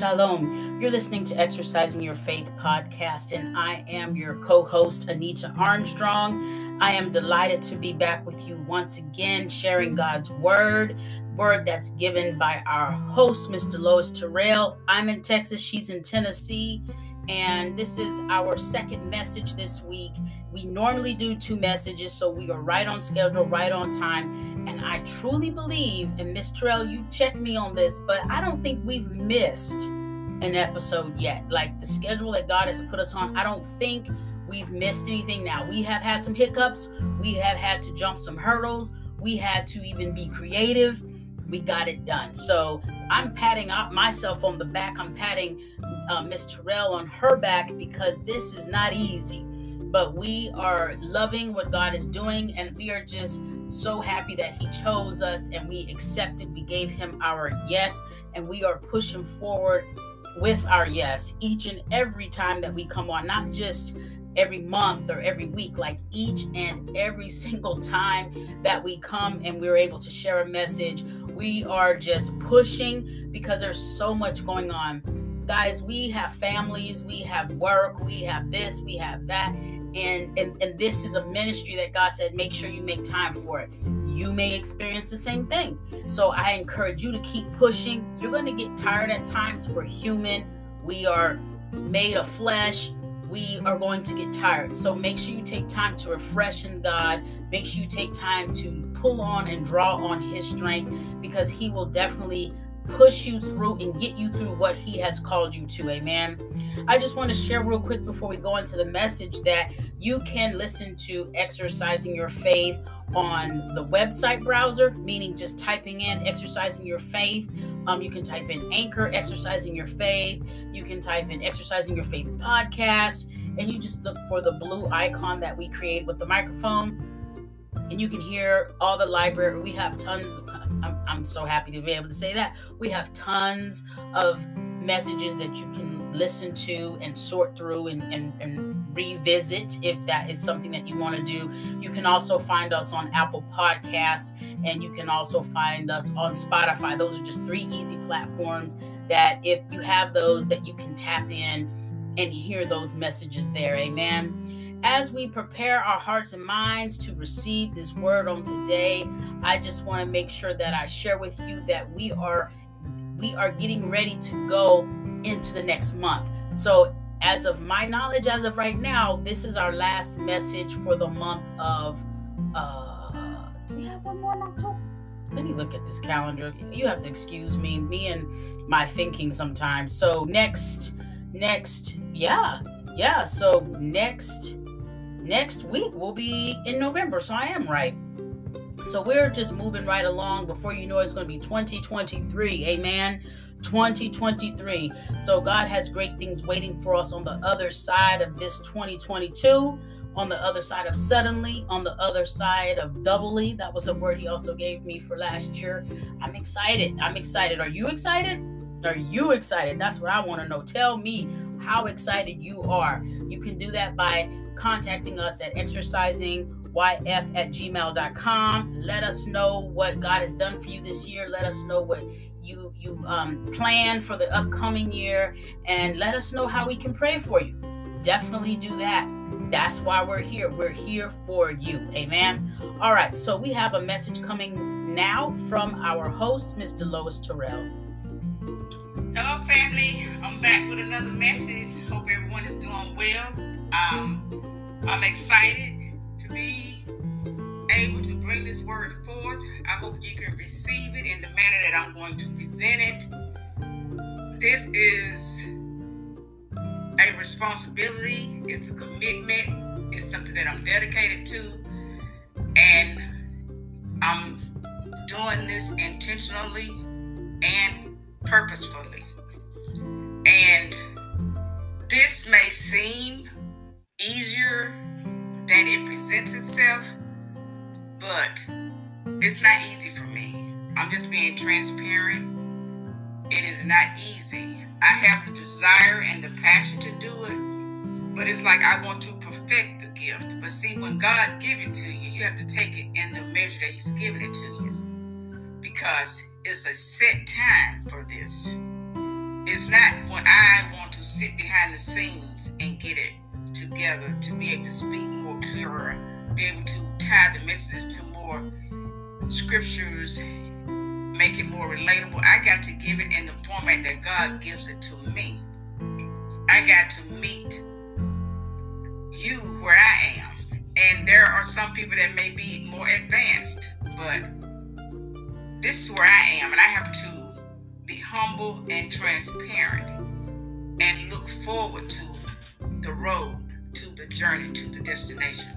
Shalom. You're listening to Exercising Your Faith podcast, and I am your co host, Anita Armstrong. I am delighted to be back with you once again, sharing God's word, word that's given by our host, Ms. Deloise Terrell. I'm in Texas, she's in Tennessee, and this is our second message this week. We normally do two messages, so we are right on schedule, right on time. And I truly believe, and Miss Terrell, you check me on this, but I don't think we've missed an episode yet. Like the schedule that God has put us on, I don't think we've missed anything now. We have had some hiccups, we have had to jump some hurdles, we had to even be creative. We got it done. So I'm patting myself on the back. I'm patting uh, Miss Terrell on her back because this is not easy. But we are loving what God is doing, and we are just so happy that He chose us and we accepted. We gave Him our yes, and we are pushing forward with our yes each and every time that we come on, not just every month or every week, like each and every single time that we come and we're able to share a message. We are just pushing because there's so much going on. Guys, we have families, we have work, we have this, we have that. And, and and this is a ministry that God said make sure you make time for it. You may experience the same thing. So I encourage you to keep pushing. You're going to get tired at times. We're human. We are made of flesh we are going to get tired. So make sure you take time to refresh in God. Make sure you take time to pull on and draw on His strength because He will definitely push you through and get you through what he has called you to. Amen. I just want to share real quick before we go into the message that you can listen to Exercising Your Faith on the website browser, meaning just typing in Exercising Your Faith. Um, you can type in Anchor Exercising Your Faith. You can type in Exercising Your Faith podcast, and you just look for the blue icon that we create with the microphone and you can hear all the library. We have tons. I'm, I'm so happy to be able to say that we have tons of messages that you can listen to and sort through and, and, and revisit if that is something that you want to do. You can also find us on Apple Podcasts and you can also find us on Spotify. Those are just three easy platforms that if you have those that you can tap in and hear those messages there. Amen. As we prepare our hearts and minds to receive this word on today, I just want to make sure that I share with you that we are we are getting ready to go into the next month. So, as of my knowledge as of right now, this is our last message for the month of uh do we have one more in October? Let me look at this calendar. You have to excuse me, me and my thinking sometimes. So, next next yeah, yeah, so next next week will be in November. So I am right. So we're just moving right along. Before you know it's going to be 2023. Amen. 2023. So God has great things waiting for us on the other side of this 2022, on the other side of suddenly, on the other side of doubly. That was a word he also gave me for last year. I'm excited. I'm excited. Are you excited? Are you excited? That's what I want to know. Tell me how excited you are. You can do that by contacting us at exercisingyf at gmail.com. Let us know what God has done for you this year. Let us know what you you um, plan for the upcoming year, and let us know how we can pray for you. Definitely do that. That's why we're here. We're here for you. Amen. All right. So we have a message coming now from our host, Ms. Deloise Terrell. Hello, family. I'm back with another message. Hope everyone is doing well. Um, I'm excited to be able to bring this word forth. I hope you can receive it in the manner that I'm going to present it. This is a responsibility, it's a commitment, it's something that I'm dedicated to, and I'm doing this intentionally and purposefully. And this may seem easier than it presents itself, but it's not easy for me. I'm just being transparent. It is not easy. I have the desire and the passion to do it, but it's like I want to perfect the gift. But see, when God give it to you, you have to take it in the measure that He's given it to you, because it's a set time for this. it's not when I want to sit behind the scenes and get it together to be able to speak clearer, be able to tie the messages to more scriptures, make it more relatable. I got to give it in the format that God gives it to me. I got to meet you where I am. And there are some people that may be more advanced, but this is where I am, and I have to be humble and transparent and look forward to the road, to the journey, to the destination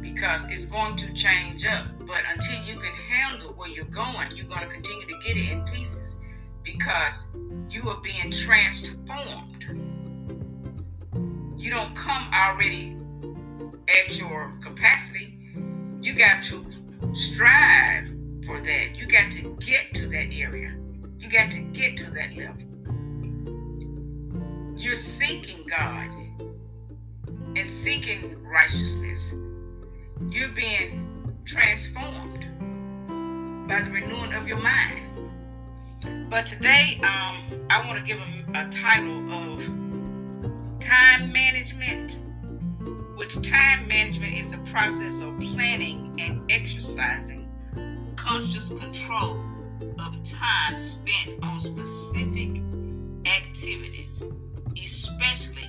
because it's going to change up. But until you can handle where you're going, you're going to continue to get it in pieces because you are being transformed. You don't come already at your capacity. You got to strive for that. You got to get to that area. You got to get to that level. You're seeking God and seeking righteousness. You're being transformed by the renewing of your mind. But today, um, I want to give a, a title of time management which time management is the process of planning and exercising conscious control of time spent on specific activities, especially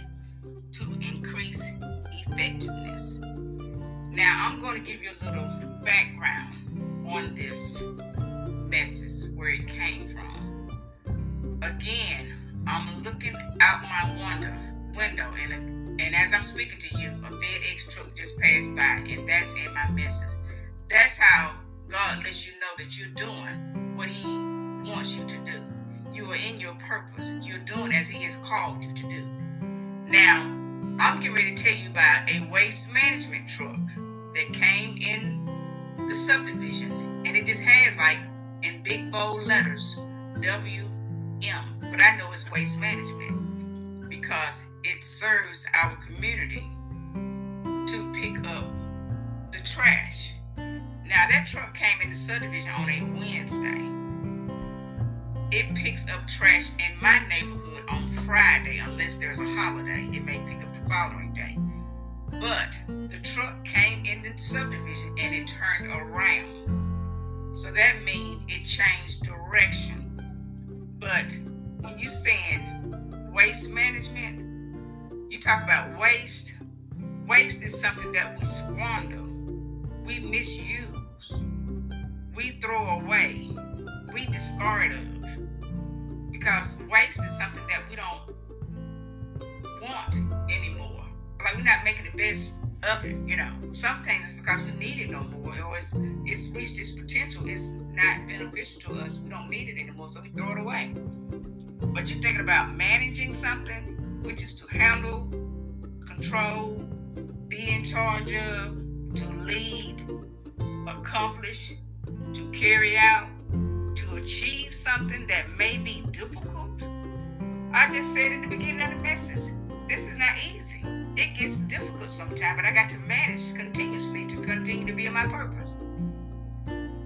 to increase effectiveness. Now, I'm going to give you a little background on this message, where it came from. Again, I'm looking out my window, window and and as I'm speaking to you, a FedEx truck just passed by, and that's in my message. That's how God lets you know that you're doing what He wants you to do. You are in your purpose. You're doing as He has called you to do. Now, I'm getting ready to tell you about a waste management truck that came in the subdivision, and it just has like in big bold letters WM, but I know it's waste management because it serves our community to pick up the trash. Now, that truck came in the subdivision on a Wednesday. It picks up trash in my neighborhood on Friday, unless there's a holiday. It may pick up the following day. But the truck came in the subdivision and it turned around. So that means it changed direction. But when you're saying waste management, you talk about waste. Waste is something that we squander, we misuse, we throw away, we discard of. Because waste is something that we don't want anymore. Like we're not making the best of it, you know. Some things because we need it no more, or it's, it's reached its potential. It's not beneficial to us. We don't need it anymore, so we throw it away. But you're thinking about managing something which is to handle, control, be in charge of, to lead, accomplish, to carry out, to achieve something that may be difficult. I just said in the beginning of the message, this is not easy. It gets difficult sometimes, but I got to manage continuously to continue to be in my purpose.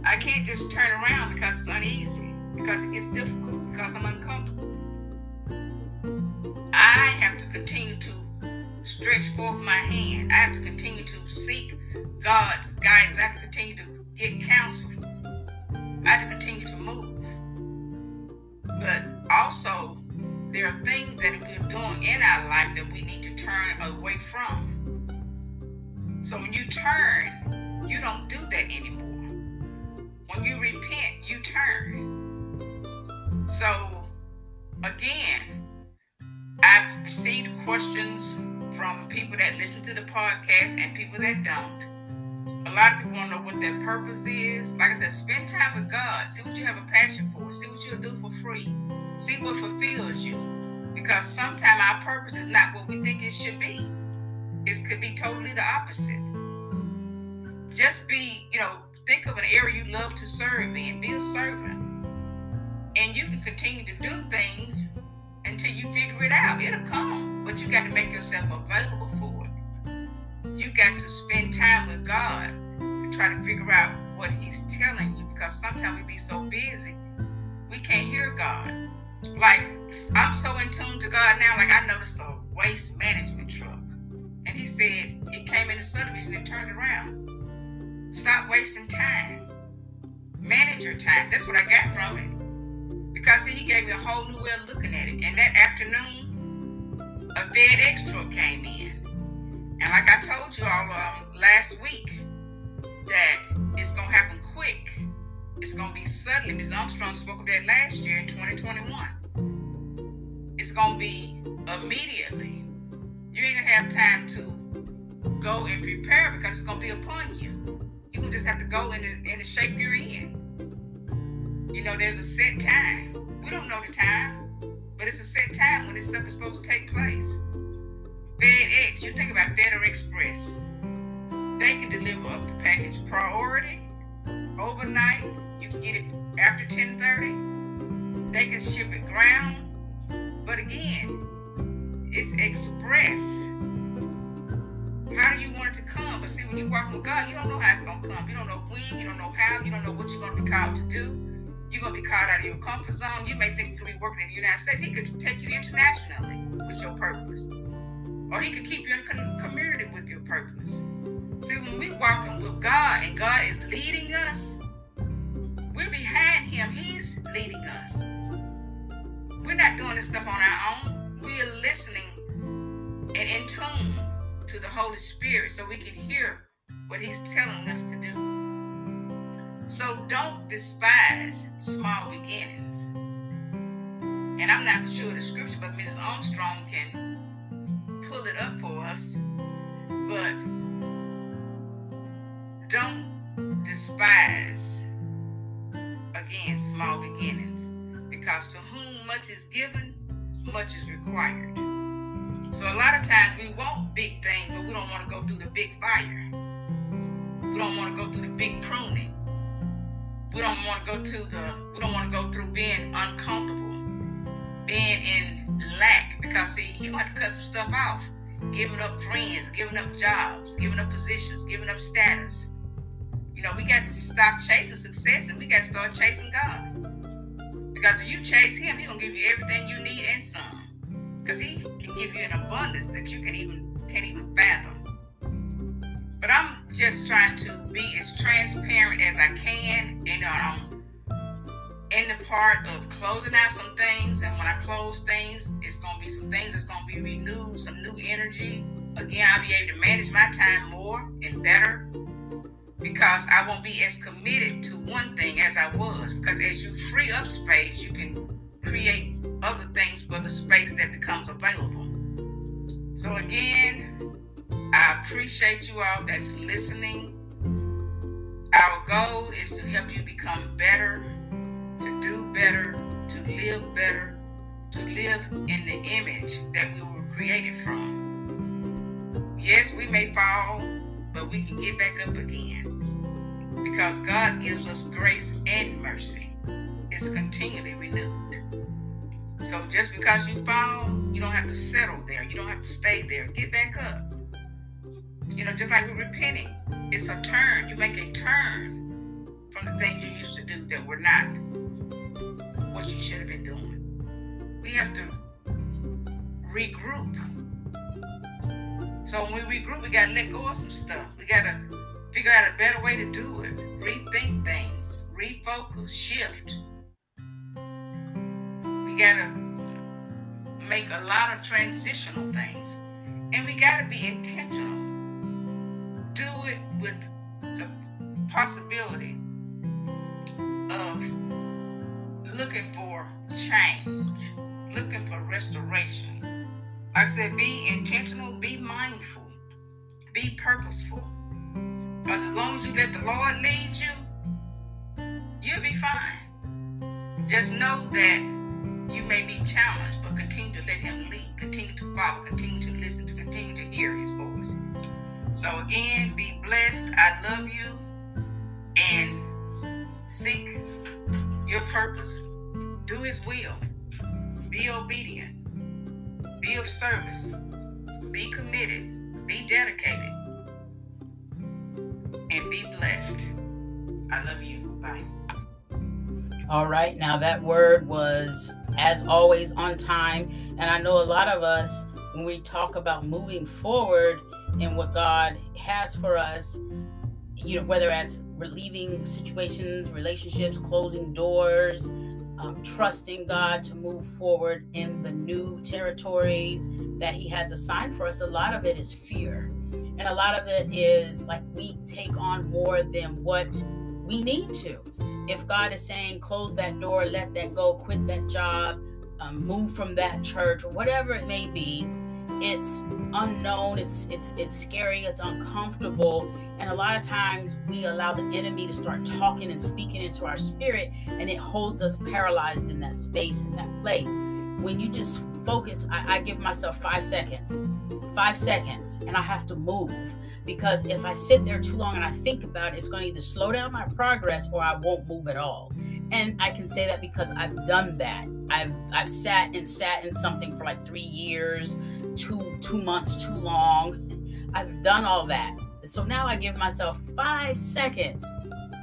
I can't just turn around because it's uneasy, because it gets difficult, because I'm uncomfortable. I have to continue to stretch forth my hand. I have to continue to seek God's guidance. I have to continue to get counsel. I have to continue to move. But also, there are things that we're doing in our life that we need to turn away from. So when you turn, you don't do that anymore. When you repent, you turn. So, again, I've received questions from people that listen to the podcast and people that don't. A lot of people to know what their purpose is. Like I said, spend time with God. See what you have a passion for. See what you'll do for free. See what fulfills you. Because sometimes our purpose is not what we think it should be. It could be totally the opposite. Just be, you know, think of an area you love to serve in. Be a servant. And you can continue to do things until you figure it out. It'll come, but you got to make yourself available got to spend time with God to try to figure out what He's telling you because sometimes we be so busy we can't hear God. like I'm so in tune to God now. Like I noticed a waste management truck, and He said it came in the subdivision and turned around. Stop wasting time. Manage your time. That's what I got from it. Because see, He gave me a whole new way of looking at it. And that afternoon, a FedEx truck came in, and like I told you all um, last week, that it's gonna happen quick. It's gonna be suddenly. Ms. Armstrong spoke of that last year in 2021 it's gonna be immediately. You ain't gonna have time to go and prepare because it's gonna be upon you. You're gonna just have to go in the, in the shape you're in. You know, there's a set time. We don't know the time, but it's a set time when this stuff is supposed to take place. FedEx, you think about FedEx Express. They can deliver up the package priority, overnight. You can get it after 10:30. They can ship it ground but again, it's express. How do you want it to come? But see, when you walk with God, you don't know how it's to come. You don't know when, you don't know how, you don't know what you're to be called to do. You're to be called out of your comfort zone. You may think you could be working in the United States. He could take you internationally with your purpose. Or he could keep you in community with your purpose. See, when we walking with God and God is leading us, we're behind him. He's leading us. We're not doing this stuff on our own. We're listening and in tune to the Holy Spirit so we can hear what He's telling us to do. So don't despise small beginnings. And I'm not sure the scripture, but Mrs. Armstrong can pull it up for us. But don't despise, again, small beginnings. Because to whom much is given, much is required. So a lot of times we want big things, but we don't want to go through the big fire. We don't want to go through the big pruning. We don't want to go to the we don't want to go through being uncomfortable, being in lack. Because see, you have to cut some stuff off. Giving up friends, giving up jobs, giving up positions, giving up status. You know, we got to stop chasing success and we got to start chasing God. Because if you chase him, he gonna give you everything you need and some. Because he can give you an abundance that you can even can't even fathom. But I'm just trying to be as transparent as I can. and I'm in the part of closing out some things, and when I close things, it's gonna be some things that's gonna be renewed, some new energy. Again, I'll be able to manage my time more and better because I won't be as committed to one thing as I was. Because as you free up space, you can create other things for the space that becomes available. So, again, I appreciate you all that's listening. Our goal is to help you become better, to do better, to live better, to live in the image that we were created from. Yes, we may fall, but we can get back up again because God gives us grace and mercy. It's continually renewed. So just because you fall, you don't have to settle there. You don't have to stay there. Get back up. You know, just like we're repenting, it's a turn. You make a turn from the things you used to do that were not what you should have been doing. We have to regroup. So when we regroup, we gotta let go of some stuff. We gotta figure out a better way to do it, rethink things, refocus, shift. We gotta make a lot of transitional things, and we gotta be intentional. Do it with the possibility of looking for change, looking for restoration. Like I said, be intentional, be mindful, be purposeful. Because as long as you let the Lord lead you, you'll be fine. Just know that you may be challenged, but continue to let Him lead, continue to follow, continue to listen, to continue to hear His voice. So, again, be blessed. I love you and seek your purpose. Do His will. Be obedient. Be of service. Be committed. Be dedicated and be blessed. I love you. Bye. All right, now that word was, as always, on time. And I know a lot of us, when we talk about moving forward in what God has for us, you know, whether that's relieving situations, relationships, closing doors, um, trusting God to move forward in the new territories that He has assigned for us, a lot of it is fear. And a lot of it is like we take on more than what we need to if God is saying, close that door, let that go, quit that job, um, move from that church, or whatever it may be, it's unknown, it's it's it's scary, it's uncomfortable, and a lot of times we allow the enemy to start talking and speaking into our spirit, and it holds us paralyzed in that space, in that place. When you just focus, I, I give myself five seconds five seconds and I have to move because if I sit there too long and I think about it, it's going to either slow down my progress or I won't move at all. And I can say that because I've done that. I've I've sat and sat in something for like three years, two two months too long. I've done all that. So now I give myself five seconds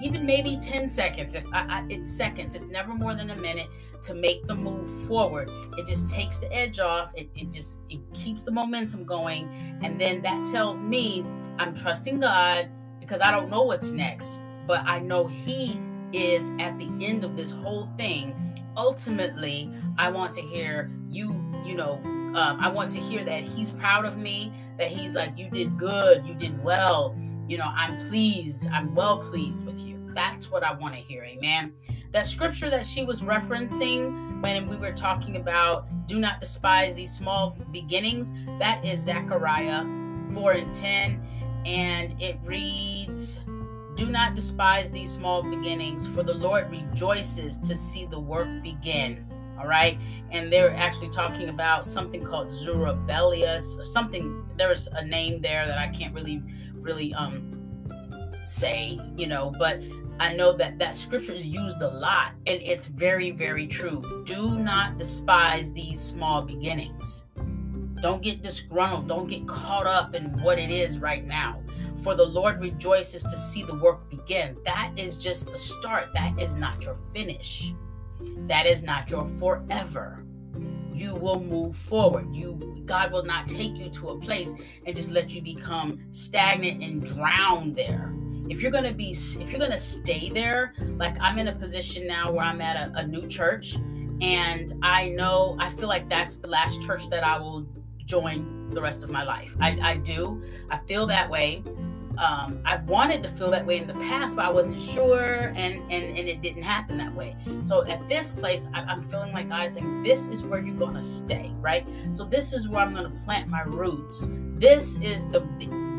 even maybe 10 seconds if I, I, it's seconds. It's never more than a minute to make the move forward. It just takes the edge off. It, it just it keeps the momentum going. And then that tells me i'm trusting god because i don't know what's next but i know he is at the end of this whole thing. Ultimately i want to hear you you know um, i want to hear that he's proud of me that he's like you did good you did well you know, I'm pleased, I'm well pleased with you. That's what I want to hear. Amen. That scripture that she was referencing when we were talking about do not despise these small beginnings, that is Zechariah 4 and 10. And it reads, Do not despise these small beginnings, for the Lord rejoices to see the work begin. All right. And they're actually talking about something called Zerubbabelus, something, there's a name there that I can't really really um say, you know, but I know that that scripture is used a lot and it's very, very true. Do not despise these small beginnings. Don't get disgruntled. Don't get caught up in what it is right now. For the Lord rejoices to see the work begin. That is just the start. That is not your finish. That is not your forever you will move forward. You God will not take you to a place and just let you become stagnant and drown there. If you're gonna be if you're gonna stay there, like I'm in a position now where I'm at a, a new church and I know I feel like that's the last church that I will join the rest of my life. I, I do. I feel that way um, I've wanted to feel that way in the past, but I wasn't sure, and and and it didn't happen that way. So at this place, I, am feeling like God is saying, "This is where you're to stay, right? So this is where I'm to plant my roots. This is the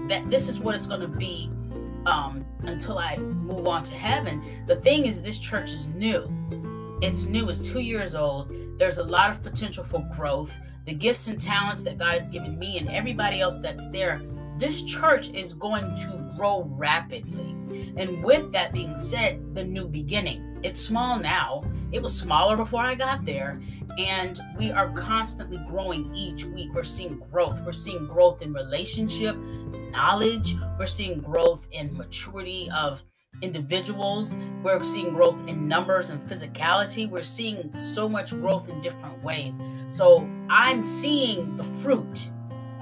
that this is what it's to be um, until I move on to heaven. The thing is, this church is new. It's new. It's two years old. There's a lot of potential for growth. The gifts and talents that God has given me and everybody else that's there this church is going to grow rapidly. And with that being said, the new beginning. It's small now. It was smaller before I got there. And we are constantly growing each week. We're seeing growth. We're seeing growth in relationship, knowledge. We're seeing growth in maturity of individuals. We're seeing growth in numbers and physicality. We're seeing so much growth in different ways. So I'm seeing the fruit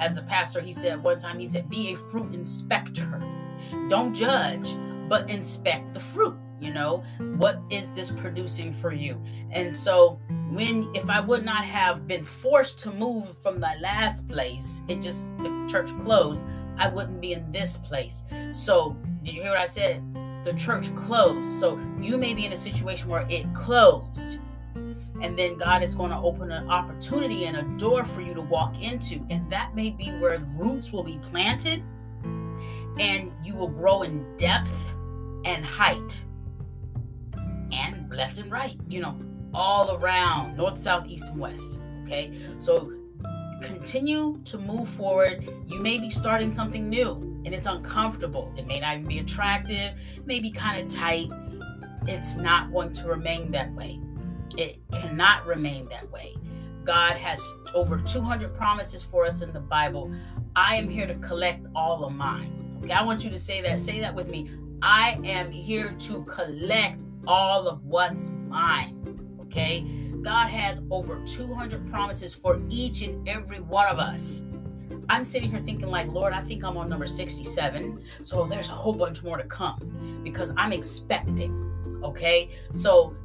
as a pastor, he said one time, he said, be a fruit inspector. Don't judge, but inspect the fruit. You know, what is this producing for you? And so, when if I would not have been forced to move from the last place, it just the church closed, I wouldn't be in this place. So, did you hear what I said? The church closed. So, you may be in a situation where it closed and then God is going to open an opportunity and a door for you to walk into. And that may be where roots will be planted and you will grow in depth and height and left and right, you know, all around north, south, east, and west. Okay. So continue to move forward. You may be starting something new and it's uncomfortable. It may not even be attractive, it may be kind of tight. It's not going to remain that way. It cannot remain that way. God has over 200 promises for us in the Bible. I am here to collect all of mine. Okay, I want you to say that. Say that with me. I am here to collect all of what's mine. Okay? God has over 200 promises for each and every one of us. I'm sitting here thinking, like, Lord, I think I'm on number 67. So there's a whole bunch more to come because I'm expecting. Okay? So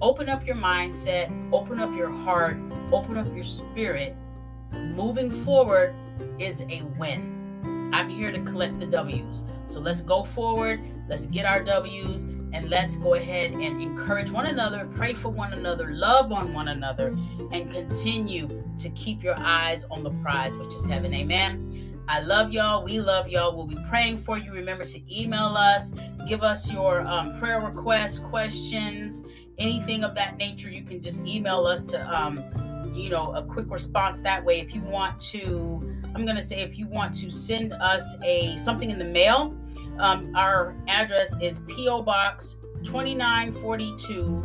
open up your mindset, open up your heart, open up your spirit. Moving forward is a win. I'm here to collect the W's. So let's go forward, let's get our W's, and let's go ahead and encourage one another, pray for one another, love on one another, and continue to keep your eyes on the prize, which is heaven. Amen. I love y'all. We love y'all. We'll be praying for you. Remember to email us, give us your um, prayer requests, questions, anything of that nature. You can just email us to, um, you know, a quick response that way. If you want to, I'm going to say, if you want to send us a something in the mail, um, our address is P.O. Box 2942,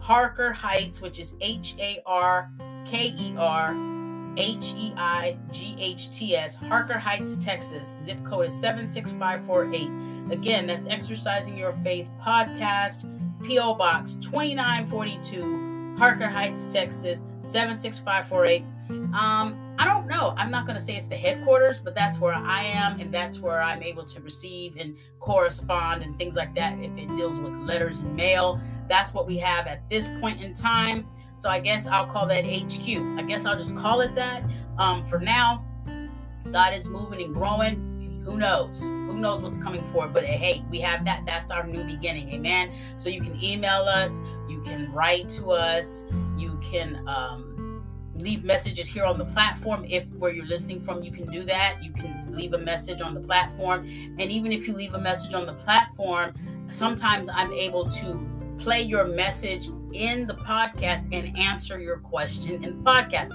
Harker Heights, which is H A R K E R H E I G H T S, Harker Heights, Texas. Zip code is 76548. Again, that's Exercising Your Faith podcast, P.O. Box 2942, Harker Heights, Texas 76548. Um, I don't know. I'm not going to say it's the headquarters, but that's where I am, and that's where I'm able to receive and correspond and things like that. If it deals with letters and mail, that's what we have at this point in time. So I guess I'll call that HQ. I guess I'll just call it that. Um, for now, God is moving and growing. Who knows? Who knows what's coming forward? But hey, we have that. That's our new beginning. Amen. So you can email us. You can write to us. You can um, leave messages here on the platform. If where you're listening from, you can do that. You can leave a message on the platform. And even if you leave a message on the platform, sometimes I'm able to play your message in the podcast and answer your question in the podcast.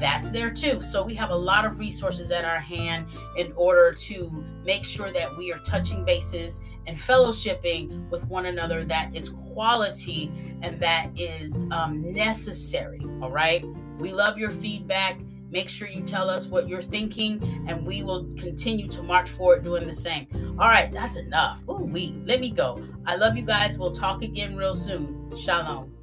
That's there too. So we have a lot of resources at our hand in order to make sure that we are touching bases and fellowshipping with one another that is quality and that is um, necessary. All right. We love your feedback. Make sure you tell us what you're thinking, and we will continue to march forward doing the same. All right, that's enough. Ooh, we let me go. I love you guys. We'll talk again real soon. Shalom.